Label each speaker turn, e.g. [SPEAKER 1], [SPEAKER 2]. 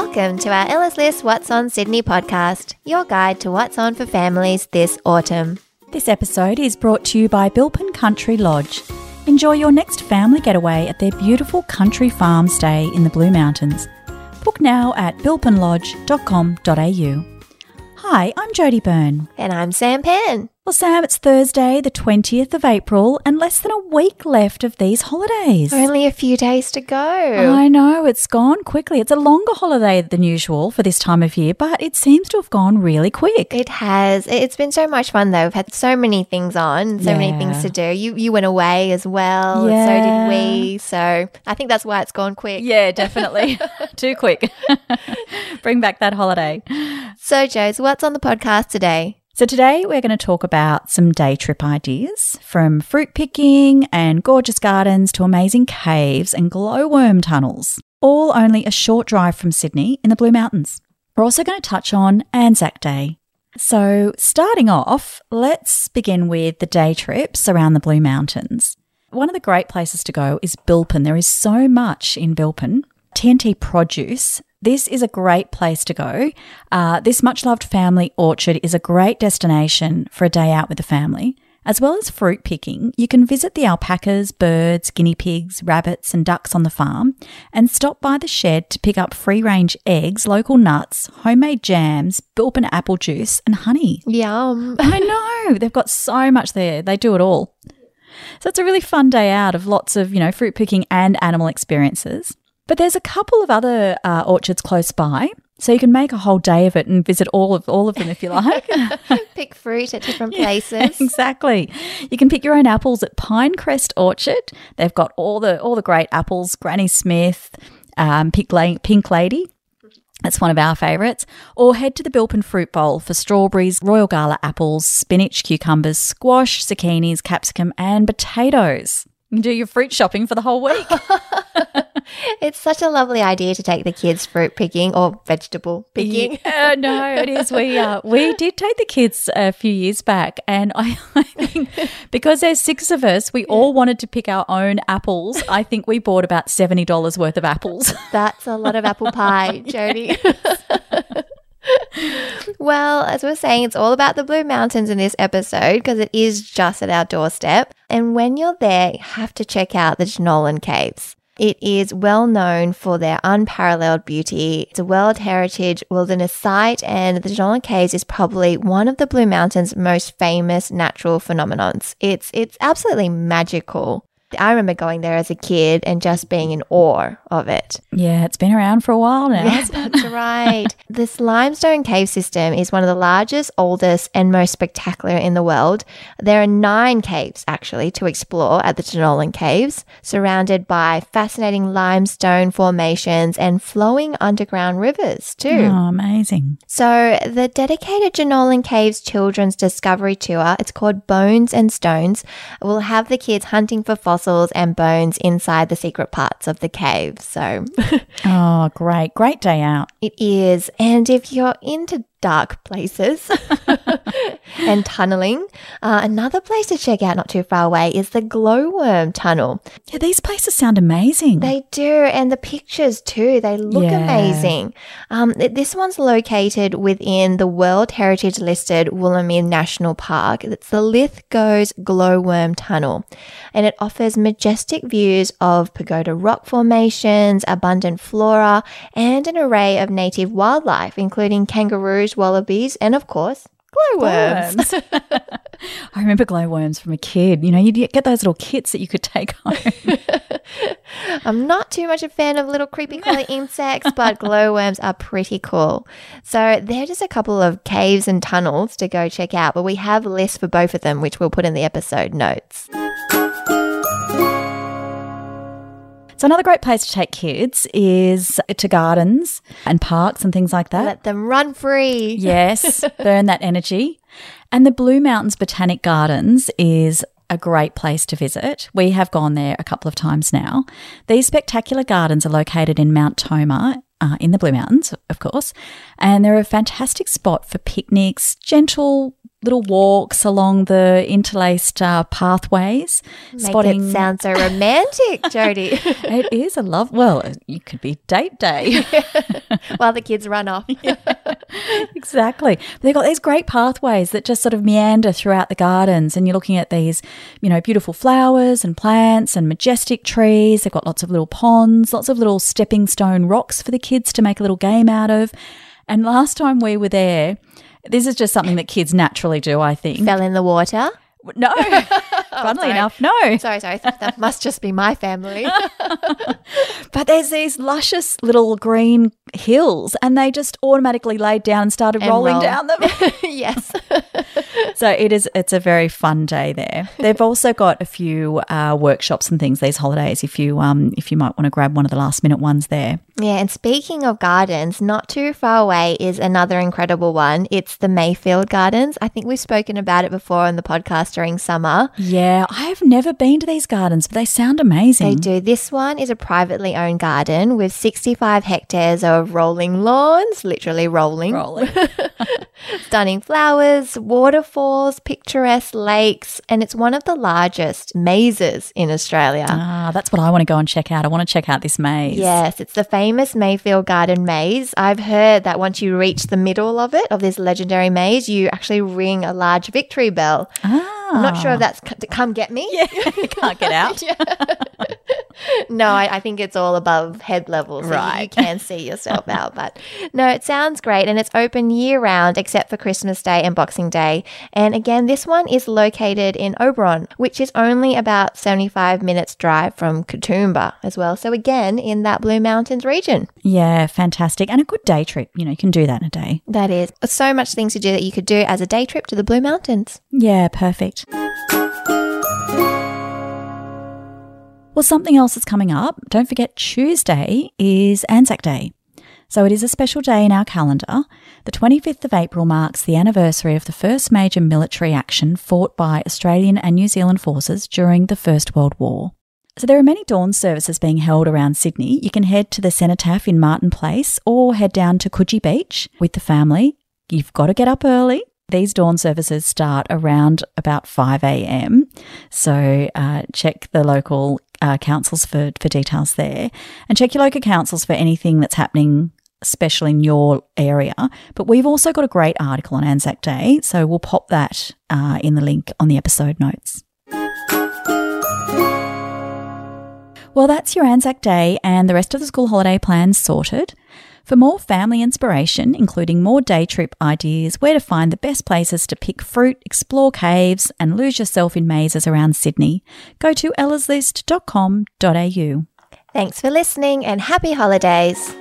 [SPEAKER 1] Welcome to our Ella's List What's on Sydney podcast, your guide to what's on for families this autumn.
[SPEAKER 2] This episode is brought to you by Bilpin Country Lodge. Enjoy your next family getaway at their beautiful country farm stay in the Blue Mountains. Book now at bilpinlodge.com.au. Hi, I'm Jodie Byrne.
[SPEAKER 1] And I'm Sam Penn.
[SPEAKER 2] Well, Sam, it's Thursday, the 20th of April, and less than a week left of these holidays.
[SPEAKER 1] Only a few days to go.
[SPEAKER 2] I know, it's gone quickly. It's a longer holiday than usual for this time of year, but it seems to have gone really quick.
[SPEAKER 1] It has. It's been so much fun though. We've had so many things on, so many things to do. You you went away as well, and so did we. So I think that's why it's gone quick.
[SPEAKER 2] Yeah, definitely. Too quick. Bring back that holiday.
[SPEAKER 1] So, Joes, what's on the podcast today?
[SPEAKER 2] So, today we're going to talk about some day trip ideas from fruit picking and gorgeous gardens to amazing caves and glowworm tunnels, all only a short drive from Sydney in the Blue Mountains. We're also going to touch on Anzac Day. So, starting off, let's begin with the day trips around the Blue Mountains. One of the great places to go is Bilpin. There is so much in Bilpin. TNT Produce. This is a great place to go. Uh, this much loved family orchard is a great destination for a day out with the family. As well as fruit picking, you can visit the alpacas, birds, guinea pigs, rabbits, and ducks on the farm and stop by the shed to pick up free range eggs, local nuts, homemade jams, bilpin apple juice, and honey.
[SPEAKER 1] Yum.
[SPEAKER 2] I know. They've got so much there. They do it all. So it's a really fun day out of lots of, you know, fruit picking and animal experiences. But there's a couple of other uh, orchards close by. So you can make a whole day of it and visit all of all of them if you like.
[SPEAKER 1] Pick fruit at different places.
[SPEAKER 2] exactly. You can pick your own apples at Pinecrest Orchard. They've got all the all the great apples. Granny Smith, um, Pink, La- Pink Lady. That's one of our favourites. Or head to the Bilpin Fruit Bowl for strawberries, Royal Gala apples, spinach, cucumbers, squash, zucchinis, capsicum, and potatoes. You can do your fruit shopping for the whole week.
[SPEAKER 1] It's such a lovely idea to take the kids fruit picking or vegetable picking.
[SPEAKER 2] Yeah, no, it is. We uh, we did take the kids a few years back, and I, I think because there's six of us, we all wanted to pick our own apples. I think we bought about seventy dollars worth of apples.
[SPEAKER 1] That's a lot of apple pie, Jodie. well, as we we're saying, it's all about the Blue Mountains in this episode because it is just at our doorstep. And when you're there, you have to check out the Jenolan Caves. It is well known for their unparalleled beauty. It's a World Heritage Wilderness Site, and the Jenolan Caves is probably one of the Blue Mountains' most famous natural phenomenons. It's it's absolutely magical. I remember going there as a kid and just being in awe of it.
[SPEAKER 2] yeah, it's been around for a while now.
[SPEAKER 1] Yes, that's right. this limestone cave system is one of the largest, oldest, and most spectacular in the world. There are nine caves actually to explore at the Jenolan Caves, surrounded by fascinating limestone formations and flowing underground rivers too.
[SPEAKER 2] Oh, amazing!
[SPEAKER 1] So, the dedicated Jenolan Caves Children's Discovery Tour, it's called Bones and Stones, will have the kids hunting for fossils and bones inside the secret parts of the cave. So,
[SPEAKER 2] Oh, great, great day out.
[SPEAKER 1] it is. And if you're into dark places and tunneling, uh, another place to check out not too far away is the Glowworm Tunnel.
[SPEAKER 2] Yeah, these places sound amazing.
[SPEAKER 1] They do, and the pictures too. They look
[SPEAKER 2] Yeah.
[SPEAKER 1] amazing. Um, th- this one's located within the World Heritage listed Wollemi National Park. It's the Lithgow's Glowworm Tunnel, and it offers majestic views of pagoda rock formations, abundant flora, and an array of native wildlife, including kangaroos, wallabies, and of course, glowworms.
[SPEAKER 2] I remember glowworms from a kid. You know, you'd get those little kits that you could take home.
[SPEAKER 1] I'm not too much a fan of little creepy crawly insects, but glowworms are pretty cool. So they're just a couple of caves and tunnels to go check out, but we have lists for both of them, which we'll put in the episode notes.
[SPEAKER 2] So another great place to take kids is to gardens and parks and things like that.
[SPEAKER 1] Let them run free.
[SPEAKER 2] Yes, burn that energy. And the Blue Mountains Botanic Gardens is a great place to visit. We have gone there a couple of times now. These spectacular gardens are located in Mount Tomah. Uh, in the Blue Mountains, of course, and they're a fantastic spot for picnics, gentle little walks along the interlaced uh, pathways,
[SPEAKER 1] Make it sound so romantic, Jodie.
[SPEAKER 2] it is a love. Well, it could be date day.
[SPEAKER 1] While the kids run off.
[SPEAKER 2] exactly. But they've got these great pathways that just sort of meander throughout the gardens, and you're looking at these, you know, beautiful flowers and plants and majestic trees. They've got lots of little ponds, lots of little stepping stone rocks for the kids to make a little game out of. And last time we were there, this is just something that kids naturally do, I think.
[SPEAKER 1] Fell in the water.
[SPEAKER 2] No, funnily
[SPEAKER 1] sorry.
[SPEAKER 2] enough, no.
[SPEAKER 1] Sorry, sorry. That must just be my family.
[SPEAKER 2] But there's these luscious little green hills, and they just automatically laid down and started
[SPEAKER 1] And
[SPEAKER 2] rolling
[SPEAKER 1] roll.
[SPEAKER 2] down them.
[SPEAKER 1] yes.
[SPEAKER 2] So it is. It's a very fun day there. They've also got a few uh, workshops and things these holidays. If you um if you might want to grab one of the last minute ones there.
[SPEAKER 1] Yeah, and speaking of gardens, not too far away is another incredible one. It's the Mayfield Gardens. I think we've spoken about it before on the podcast during summer.
[SPEAKER 2] Yeah, I have never been to these gardens, but they sound amazing.
[SPEAKER 1] They do. This one is a privately owned garden with 65 hectares of rolling lawns, literally rolling,
[SPEAKER 2] Rolling.
[SPEAKER 1] stunning flowers, waterfalls, picturesque lakes, and it's one of the largest mazes in Australia.
[SPEAKER 2] ah, that's what I want to go and check out. I want to check out this maze.
[SPEAKER 1] Yes, it's the famous Mayfield Garden Maze. I've heard that once you reach the middle of it, of this legendary maze, you actually ring a large victory bell.
[SPEAKER 2] Ah.
[SPEAKER 1] I'm not sure if that's c- to come get me.
[SPEAKER 2] Yeah, can't get out.
[SPEAKER 1] No, I, I think it's all above head level, so you- you
[SPEAKER 2] Right.
[SPEAKER 1] can see yourself out. But no, it sounds great, and it's open year round except for Christmas Day and Boxing Day. And again, this one is located in Oberon, which is only about 75 minutes drive from Katoomba as well. So again, in that Blue Mountains region.
[SPEAKER 2] Yeah, fantastic. And a good day trip. You know, you can do that in a day.
[SPEAKER 1] That is so much things to do that you could do as a day trip to the Blue Mountains.
[SPEAKER 2] Yeah, perfect. Well, something else that's coming up, don't forget Tuesday is Anzac Day. So it is a special day in our calendar. The 25th of April marks the anniversary of the first major military action fought by Australian and New Zealand forces during the First World War. So there are many dawn services being held around Sydney. You can head to the Cenotaph in Martin Place or head down to Coogee Beach with the family. You've got to get up early. These dawn services start around about 5 a.m. So uh, check the local uh, councils for, for details there and check your local councils for anything that's happening special in your area. But we've also got a great article on Anzac Day. So we'll pop that uh, in the link on the episode notes. Well, that's your Anzac Day and the rest of the school holiday plans sorted. For more family inspiration, including more day trip ideas, where to find the best places to pick fruit, explore caves, and lose yourself in mazes around Sydney, go to ellaslist.com.au.
[SPEAKER 1] Thanks for listening and happy holidays.